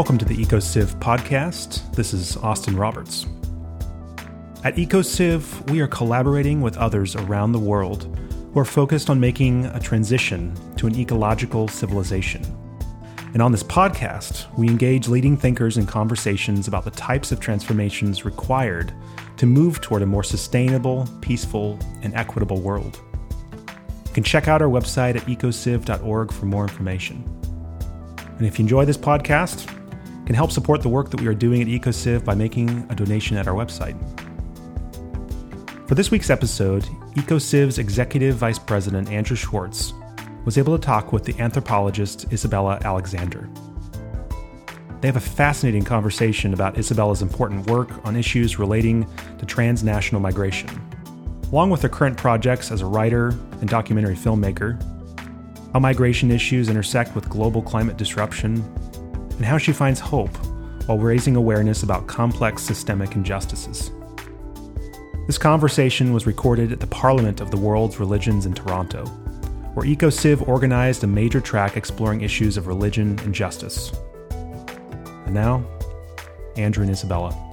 Welcome to the EcoCiv podcast. This is Austin Roberts. At EcoCiv, we are collaborating with others around the world who are focused on making a transition to an ecological civilization. And on this podcast, we engage leading thinkers in conversations about the types of transformations required to move toward a more sustainable, peaceful, and equitable world. You can check out our website at ecociv.org for more information. And if you enjoy this podcast, can help support the work that we are doing at EcoCiv by making a donation at our website. For this week's episode, EcoCiv's Executive Vice President Andrew Schwartz was able to talk with the anthropologist Isabella Alexander. They have a fascinating conversation about Isabella's important work on issues relating to transnational migration, along with her current projects as a writer and documentary filmmaker, how migration issues intersect with global climate disruption, and how she finds hope while raising awareness about complex systemic injustices. This conversation was recorded at the Parliament of the World's Religions in Toronto, where EcoCiv organized a major track exploring issues of religion and justice. And now, Andrew and Isabella.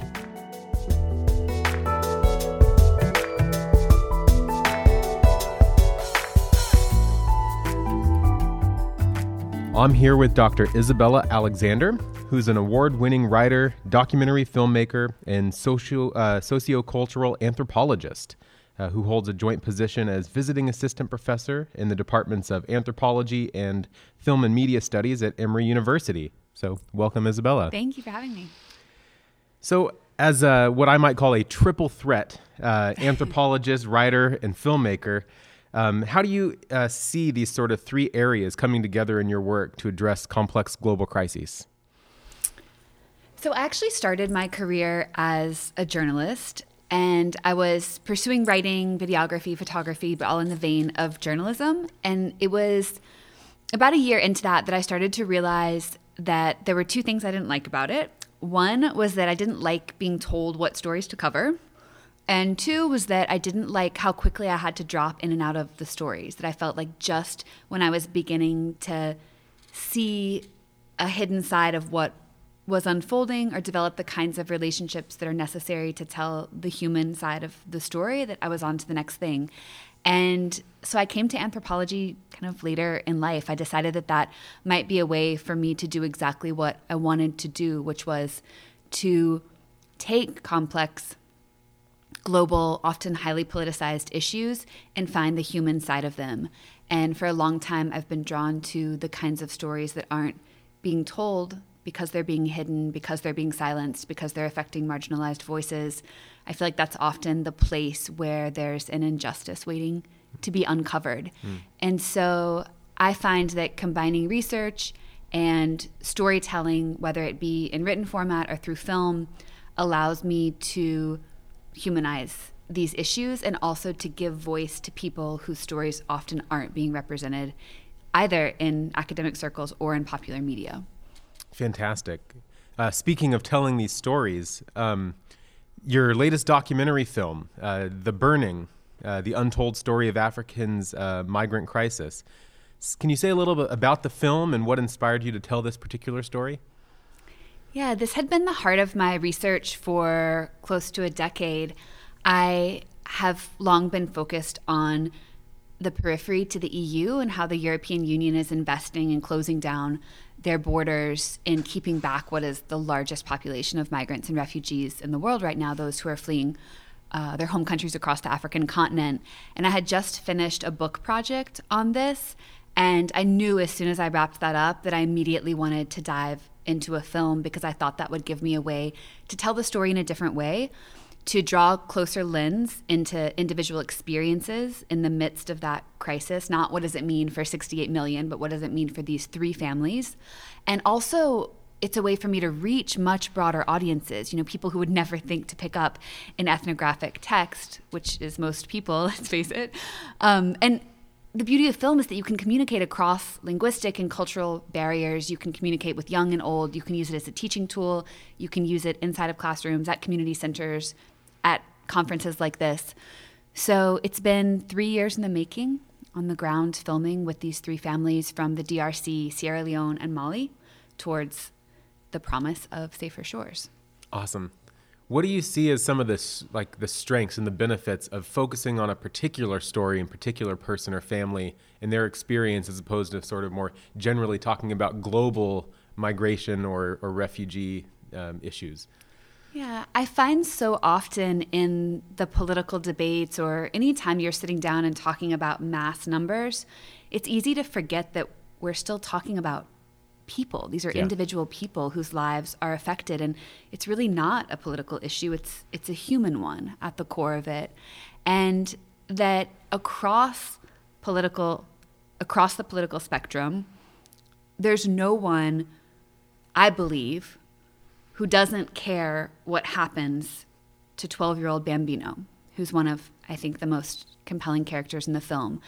I'm here with Dr. Isabella Alexander, who's an award winning writer, documentary filmmaker, and socio, uh, sociocultural anthropologist uh, who holds a joint position as visiting assistant professor in the departments of anthropology and film and media studies at Emory University. So, welcome, Isabella. Thank you for having me. So, as a, what I might call a triple threat uh, anthropologist, writer, and filmmaker, um, how do you uh, see these sort of three areas coming together in your work to address complex global crises? So, I actually started my career as a journalist, and I was pursuing writing, videography, photography, but all in the vein of journalism. And it was about a year into that that I started to realize that there were two things I didn't like about it. One was that I didn't like being told what stories to cover. And two was that I didn't like how quickly I had to drop in and out of the stories. That I felt like just when I was beginning to see a hidden side of what was unfolding or develop the kinds of relationships that are necessary to tell the human side of the story, that I was on to the next thing. And so I came to anthropology kind of later in life. I decided that that might be a way for me to do exactly what I wanted to do, which was to take complex global, often highly politicized issues and find the human side of them. And for a long time, I've been drawn to the kinds of stories that aren't being told because they're being hidden, because they're being silenced, because they're affecting marginalized voices. I feel like that's often the place where there's an injustice waiting to be uncovered. Mm. And so I find that combining research and storytelling, whether it be in written format or through film, allows me to humanize these issues and also to give voice to people whose stories often aren't being represented either in academic circles or in popular media. Fantastic. Uh, speaking of telling these stories, um, your latest documentary film, uh, The Burning, uh, The Untold Story of Africans' uh, Migrant Crisis. Can you say a little bit about the film and what inspired you to tell this particular story? Yeah, this had been the heart of my research for close to a decade. I have long been focused on the periphery to the EU and how the European Union is investing in closing down their borders in keeping back what is the largest population of migrants and refugees in the world right now, those who are fleeing uh, their home countries across the African continent. And I had just finished a book project on this. And I knew as soon as I wrapped that up that I immediately wanted to dive into a film because I thought that would give me a way to tell the story in a different way, to draw a closer lens into individual experiences in the midst of that crisis. Not what does it mean for 68 million, but what does it mean for these three families? And also, it's a way for me to reach much broader audiences, you know, people who would never think to pick up an ethnographic text, which is most people, let's face it. Um, and the beauty of film is that you can communicate across linguistic and cultural barriers. You can communicate with young and old. You can use it as a teaching tool. You can use it inside of classrooms, at community centers, at conferences like this. So it's been three years in the making on the ground filming with these three families from the DRC, Sierra Leone, and Mali towards the promise of safer shores. Awesome. What do you see as some of the like the strengths and the benefits of focusing on a particular story and particular person or family and their experience as opposed to sort of more generally talking about global migration or, or refugee um, issues? Yeah, I find so often in the political debates or anytime you're sitting down and talking about mass numbers, it's easy to forget that we're still talking about people. These are yeah. individual people whose lives are affected, and it's really not a political issue. It's it's a human one at the core of it, and that across political across the political spectrum, there's no one, I believe, who doesn't care what happens to 12 year old Bambino, who's one of, I think, the most compelling characters in the film.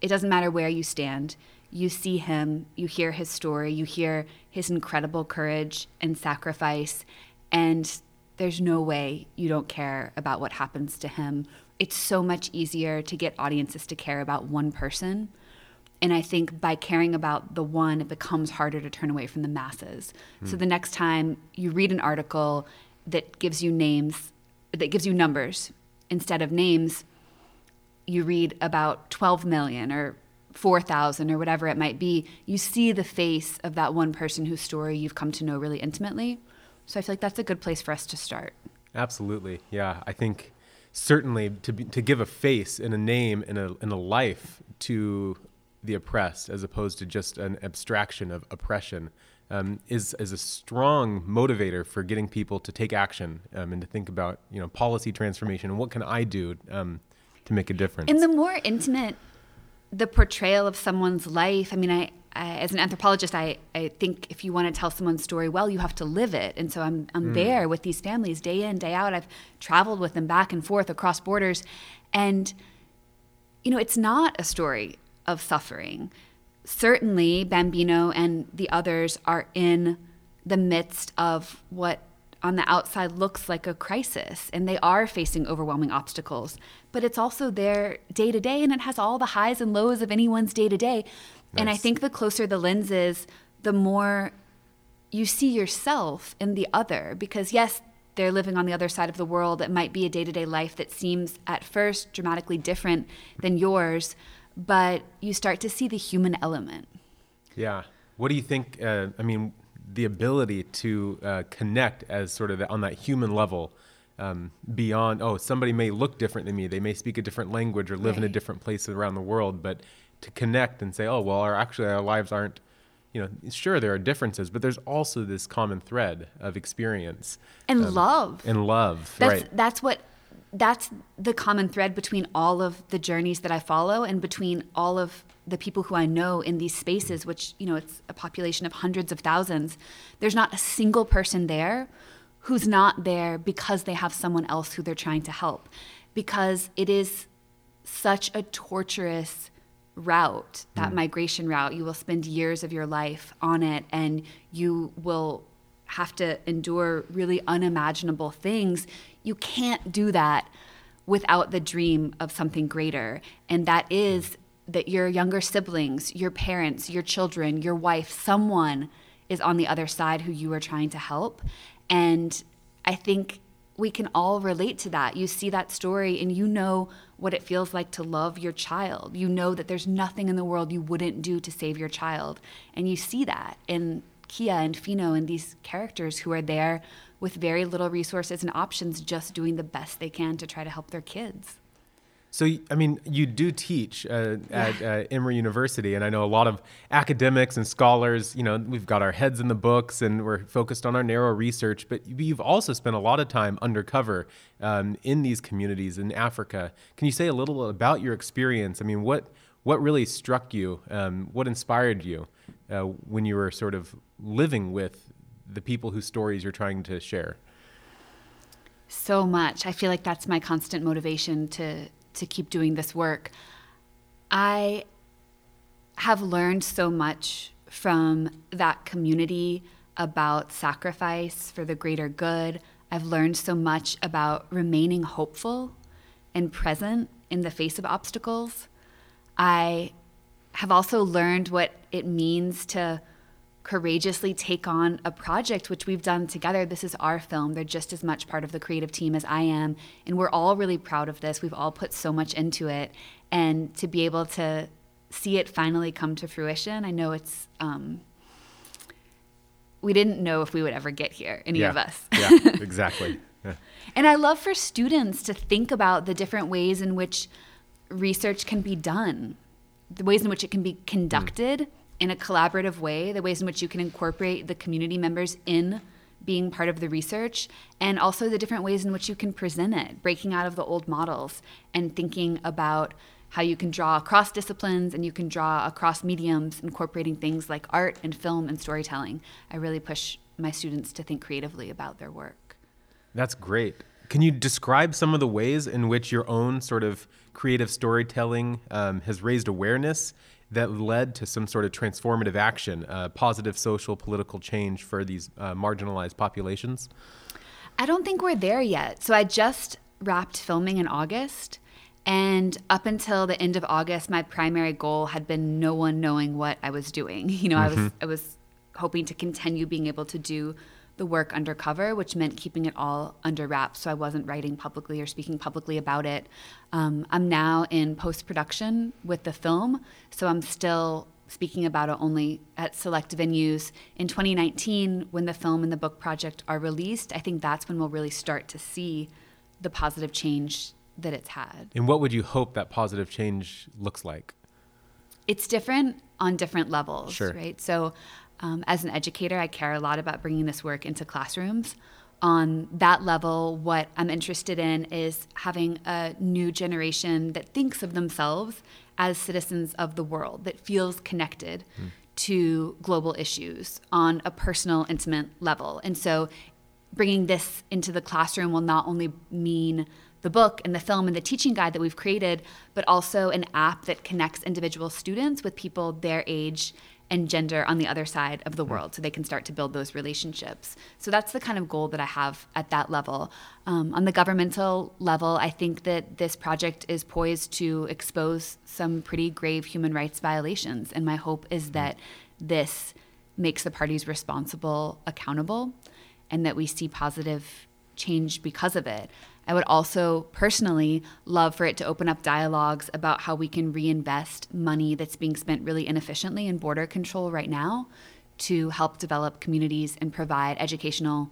It doesn't matter where you stand you see him, you hear his story, you hear his incredible courage and sacrifice, and there's no way you don't care about what happens to him. It's so much easier to get audiences to care about one person. And I think by caring about the one, it becomes harder to turn away from the masses. Mm. So the next time you read an article that gives you names, that gives you numbers instead of names, you read about 12 million or 4,000 or whatever it might be, you see the face of that one person whose story you've come to know really intimately. So I feel like that's a good place for us to start. Absolutely. Yeah. I think certainly to, be, to give a face and a name and a, and a life to the oppressed as opposed to just an abstraction of oppression um, is, is a strong motivator for getting people to take action um, and to think about you know policy transformation and what can I do um, to make a difference. And the more intimate the portrayal of someone's life. I mean, I, I, as an anthropologist, I, I think if you want to tell someone's story well, you have to live it. And so I'm, I'm mm. there with these families day in, day out. I've traveled with them back and forth across borders. And, you know, it's not a story of suffering. Certainly, Bambino and the others are in the midst of what on the outside looks like a crisis and they are facing overwhelming obstacles but it's also their day to day and it has all the highs and lows of anyone's day to day and i think the closer the lens is the more you see yourself in the other because yes they're living on the other side of the world. It might be a day-to-day life that seems at first dramatically different than yours but you start to see the human element. Yeah. What do you think uh, i mean the ability to uh, connect as sort of on that human level um, beyond oh somebody may look different than me. They may speak a different language or live right. in a different place around the world but to connect and say oh well our actually our lives aren't you know sure there are differences but there's also this common thread of experience. And um, love. and love that's, right. that's what that's the common thread between all of the journeys that I follow and between all of the people who I know in these spaces, which, you know, it's a population of hundreds of thousands. There's not a single person there who's not there because they have someone else who they're trying to help. Because it is such a torturous route, that mm. migration route. You will spend years of your life on it and you will have to endure really unimaginable things. You can't do that without the dream of something greater. And that is that your younger siblings, your parents, your children, your wife, someone is on the other side who you are trying to help. And I think we can all relate to that. You see that story and you know what it feels like to love your child. You know that there's nothing in the world you wouldn't do to save your child. And you see that in Kia and Fino and these characters who are there with very little resources and options, just doing the best they can to try to help their kids. So, I mean, you do teach uh, at uh, Emory University, and I know a lot of academics and scholars, you know, we've got our heads in the books and we're focused on our narrow research, but you've also spent a lot of time undercover um, in these communities in Africa. Can you say a little about your experience? I mean, what, what really struck you? Um, what inspired you uh, when you were sort of living with the people whose stories you're trying to share? So much. I feel like that's my constant motivation to to keep doing this work. I have learned so much from that community about sacrifice for the greater good. I've learned so much about remaining hopeful and present in the face of obstacles. I have also learned what it means to courageously take on a project which we've done together. This is our film. They're just as much part of the creative team as I am. And we're all really proud of this. We've all put so much into it. And to be able to see it finally come to fruition, I know it's. Um, we didn't know if we would ever get here, any yeah. of us. yeah, exactly. Yeah. And I love for students to think about the different ways in which research can be done, the ways in which it can be conducted. Mm in a collaborative way, the ways in which you can incorporate the community members in being part of the research, and also the different ways in which you can present it, breaking out of the old models and thinking about how you can draw across disciplines and you can draw across mediums, incorporating things like art and film and storytelling. I really push my students to think creatively about their work. That's great. Can you describe some of the ways in which your own sort of creative storytelling um, has raised awareness that led to some sort of transformative action, uh, positive social political change for these uh, marginalized populations? I don't think we're there yet. So I just wrapped filming in August. And up until the end of August, my primary goal had been no one knowing what I was doing. You know, mm-hmm. I was mm-hmm. I was hoping to continue being able to do the work undercover, which meant keeping it all under wraps. So I wasn't writing publicly or speaking publicly about it. Um, I'm now in post production with the film, so I'm still speaking about it only at select venues. In 2019, when the film and the book project are released, I think that's when we'll really start to see the positive change that it's had. And what would you hope that positive change looks like? It's different on different levels, sure. right? So um, as an educator, I care a lot about bringing this work into classrooms. On that level, what I'm interested in is having a new generation that thinks of themselves as citizens of the world, that feels connected mm. to global issues on a personal, intimate level. And so, bringing this into the classroom will not only mean the book and the film and the teaching guide that we've created, but also an app that connects individual students with people their age and gender on the other side of the world so they can start to build those relationships. So that's the kind of goal that I have at that level. Um, on the governmental level, I think that this project is poised to expose some pretty grave human rights violations. And my hope is that this makes the parties responsible accountable and that we see positive change because of it. I would also personally love for it to open up dialogues about how we can reinvest money that's being spent really inefficiently in border control right now to help develop communities and provide educational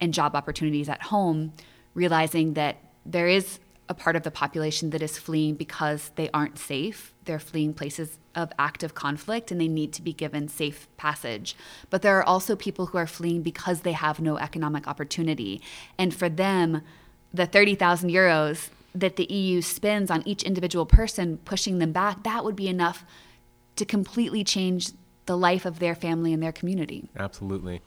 and job opportunities at home, realizing that there is a part of the population that is fleeing because they aren't safe. They're fleeing places of active conflict and they need to be given safe passage. But there are also people who are fleeing because they have no economic opportunity. And for them, the 30,000 euros that the EU spends on each individual person, pushing them back, that would be enough to completely change the life of their family and their community. Absolutely.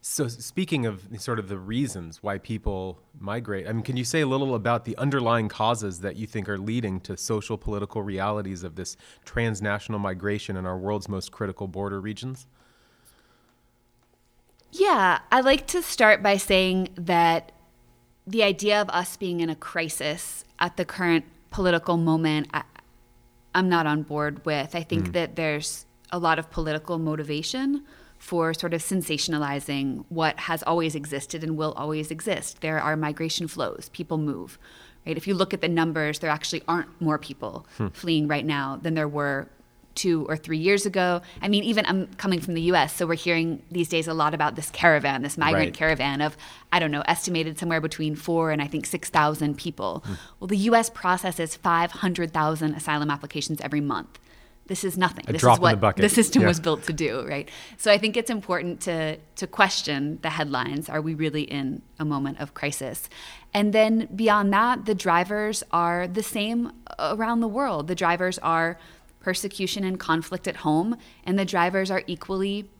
So, speaking of sort of the reasons why people migrate, I mean, can you say a little about the underlying causes that you think are leading to social political realities of this transnational migration in our world's most critical border regions? Yeah, I like to start by saying that the idea of us being in a crisis at the current political moment, I, am not on board with. I think mm. that there's a lot of political motivation for sort of sensationalizing what has always existed and will always exist. There are migration flows, people move. Right? If you look at the numbers, there actually aren't more people hmm. fleeing right now than there were two or three years ago. I mean, even I'm coming from the US, so we're hearing these days a lot about this caravan, this migrant right. caravan of, I don't know, estimated somewhere between four and I think 6,000 people. Mm. Well, the US processes 500,000 asylum applications every month. This is nothing. A this drop is what in the bucket. the system yeah. was built to do, right? So I think it's important to to question the headlines. Are we really in a moment of crisis? And then beyond that, the drivers are the same around the world. The drivers are persecution and conflict at home, and the drivers are equally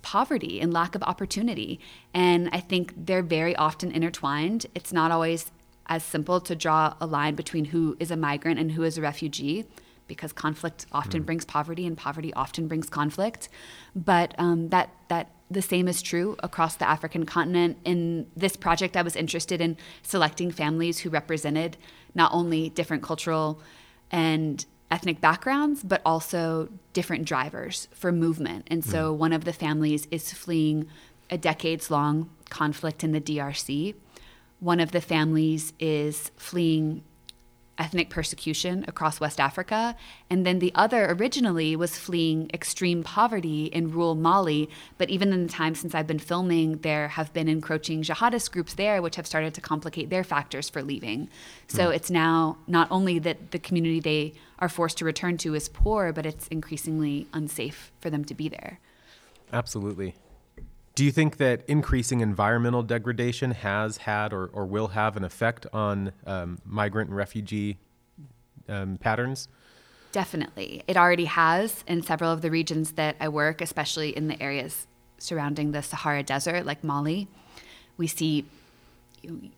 poverty and lack of opportunity. And I think they're very often intertwined. It's not always as simple to draw a line between who is a migrant and who is a refugee because conflict often mm. brings poverty and poverty often brings conflict. But um, that that the same is true across the African continent. In this project, I was interested in selecting families who represented not only different cultural and ethnic backgrounds, but also different drivers for movement. And so mm-hmm. one of the families is fleeing a decades long conflict in the DRC. One of the families is fleeing ethnic persecution across West Africa. And then the other originally was fleeing extreme poverty in rural Mali. But even in the time since I've been filming, there have been encroaching jihadist groups there, which have started to complicate their factors for leaving. So mm. it's now not only that the community they are forced to return to is poor, but it's increasingly unsafe for them to be there. Absolutely. Do you think that increasing environmental degradation has had or, or will have an effect on um, migrant and refugee um, patterns? Definitely. It already has in several of the regions that I work, especially in the areas surrounding the Sahara Desert, like Mali. We see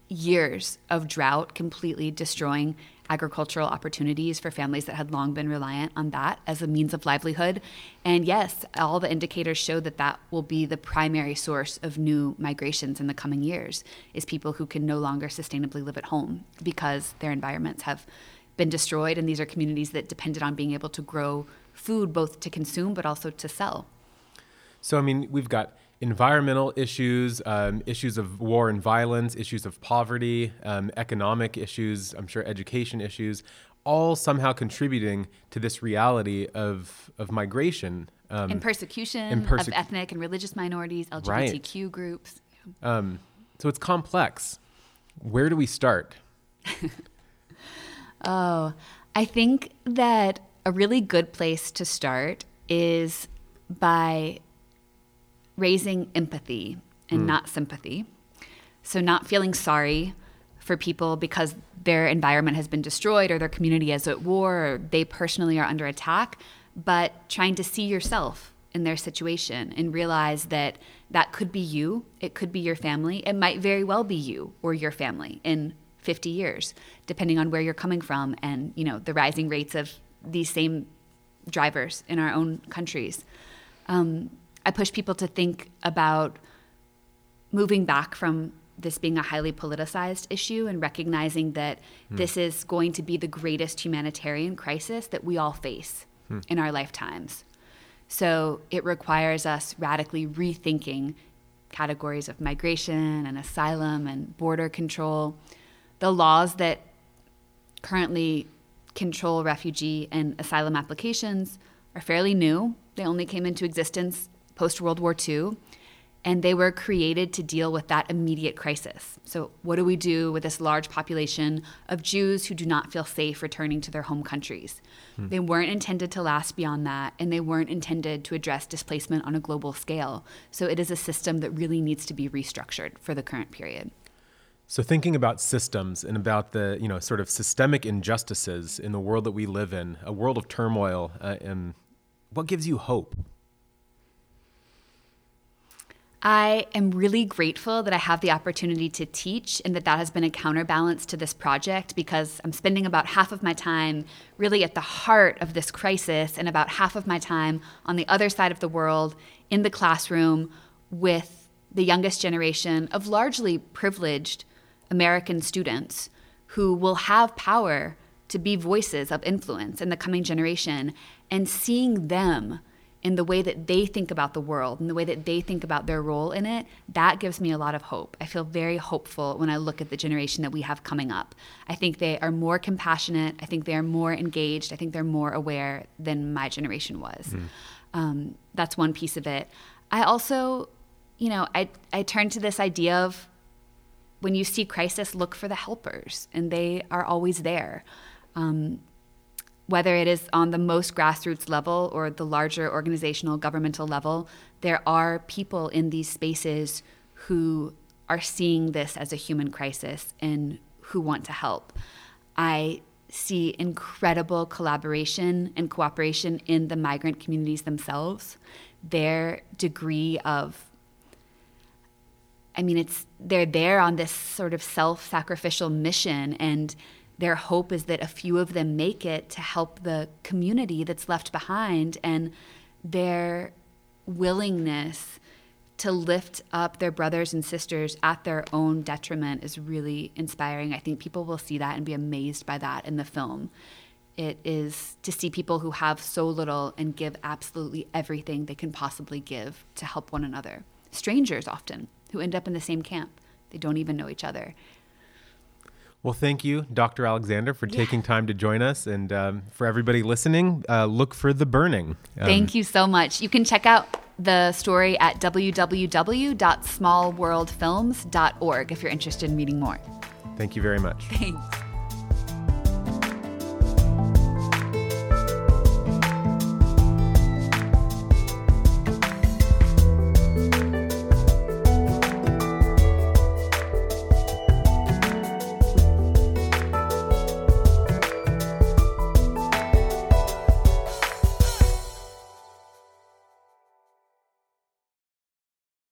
years of drought completely destroying agricultural opportunities for families that had long been reliant on that as a means of livelihood. And yes, all the indicators show that that will be the primary source of new migrations in the coming years is people who can no longer sustainably live at home because their environments have been destroyed and these are communities that depended on being able to grow food both to consume but also to sell. So I mean, we've got environmental issues, um, issues of war and violence, issues of poverty, um, economic issues, I'm sure education issues, all somehow contributing to this reality of, of migration. Um, and persecution and perse- of ethnic and religious minorities, LGBTQ right. groups. Um, so it's complex. Where do we start? oh, I think that a really good place to start is by raising empathy and mm. not sympathy. So, not feeling sorry for people because their environment has been destroyed or their community is at war or they personally are under attack, but trying to see yourself in their situation and realize that that could be you, it could be your family, it might very well be you or your family in 50 years, depending on where you're coming from and, you know, the rising rates of these same drivers in our own countries. Um, I push people to think about moving back from this being a highly politicized issue and recognizing that hmm. this is going to be the greatest humanitarian crisis that we all face hmm. in our lifetimes. So it requires us radically rethinking categories of migration and asylum and border control. The laws that currently control refugee and asylum applications are fairly new. They only came into existence post World War II, and they were created to deal with that immediate crisis. So, what do we do with this large population of Jews who do not feel safe returning to their home countries? Hmm. They weren't intended to last beyond that, and they weren't intended to address displacement on a global scale. So, it is a system that really needs to be restructured for the current period. So thinking about systems and about the you know sort of systemic injustices in the world that we live in, a world of turmoil, uh, and what gives you hope? I am really grateful that I have the opportunity to teach and that that has been a counterbalance to this project because I'm spending about half of my time really at the heart of this crisis and about half of my time on the other side of the world in the classroom with the youngest generation of largely privileged American students who will have power to be voices of influence in the coming generation and seeing them in the way that they think about the world and the way that they think about their role in it, that gives me a lot of hope. I feel very hopeful when I look at the generation that we have coming up. I think they are more compassionate. I think they are more engaged. I think they're more aware than my generation was. Mm. Um, that's one piece of it. I also, you know, I, I turn to this idea of when you see crisis, look for the helpers, and they are always there. Um, whether it is on the most grassroots level or the larger organizational governmental level, there are people in these spaces who are seeing this as a human crisis and who want to help. I see incredible collaboration and cooperation in the migrant communities themselves. Their degree of I mean, it's they're there on this sort of self-sacrificial mission and their hope is that a few of them make it to help the community that's left behind and their willingness to lift up their brothers and sisters at their own detriment is really inspiring. I think people will see that and be amazed by that in the film. it is to see people who have so little and give absolutely everything they can possibly give to help one another. Strangers often who end up in the same camp. They don't even know each other. Well, thank you, Dr. Alexander, for taking time to join us. And um, for everybody listening, uh, look for The Burning. Um, thank you so much. You can check out the story at www.smallworldfilms.org if you're interested in reading more. Thank you very much. Thanks.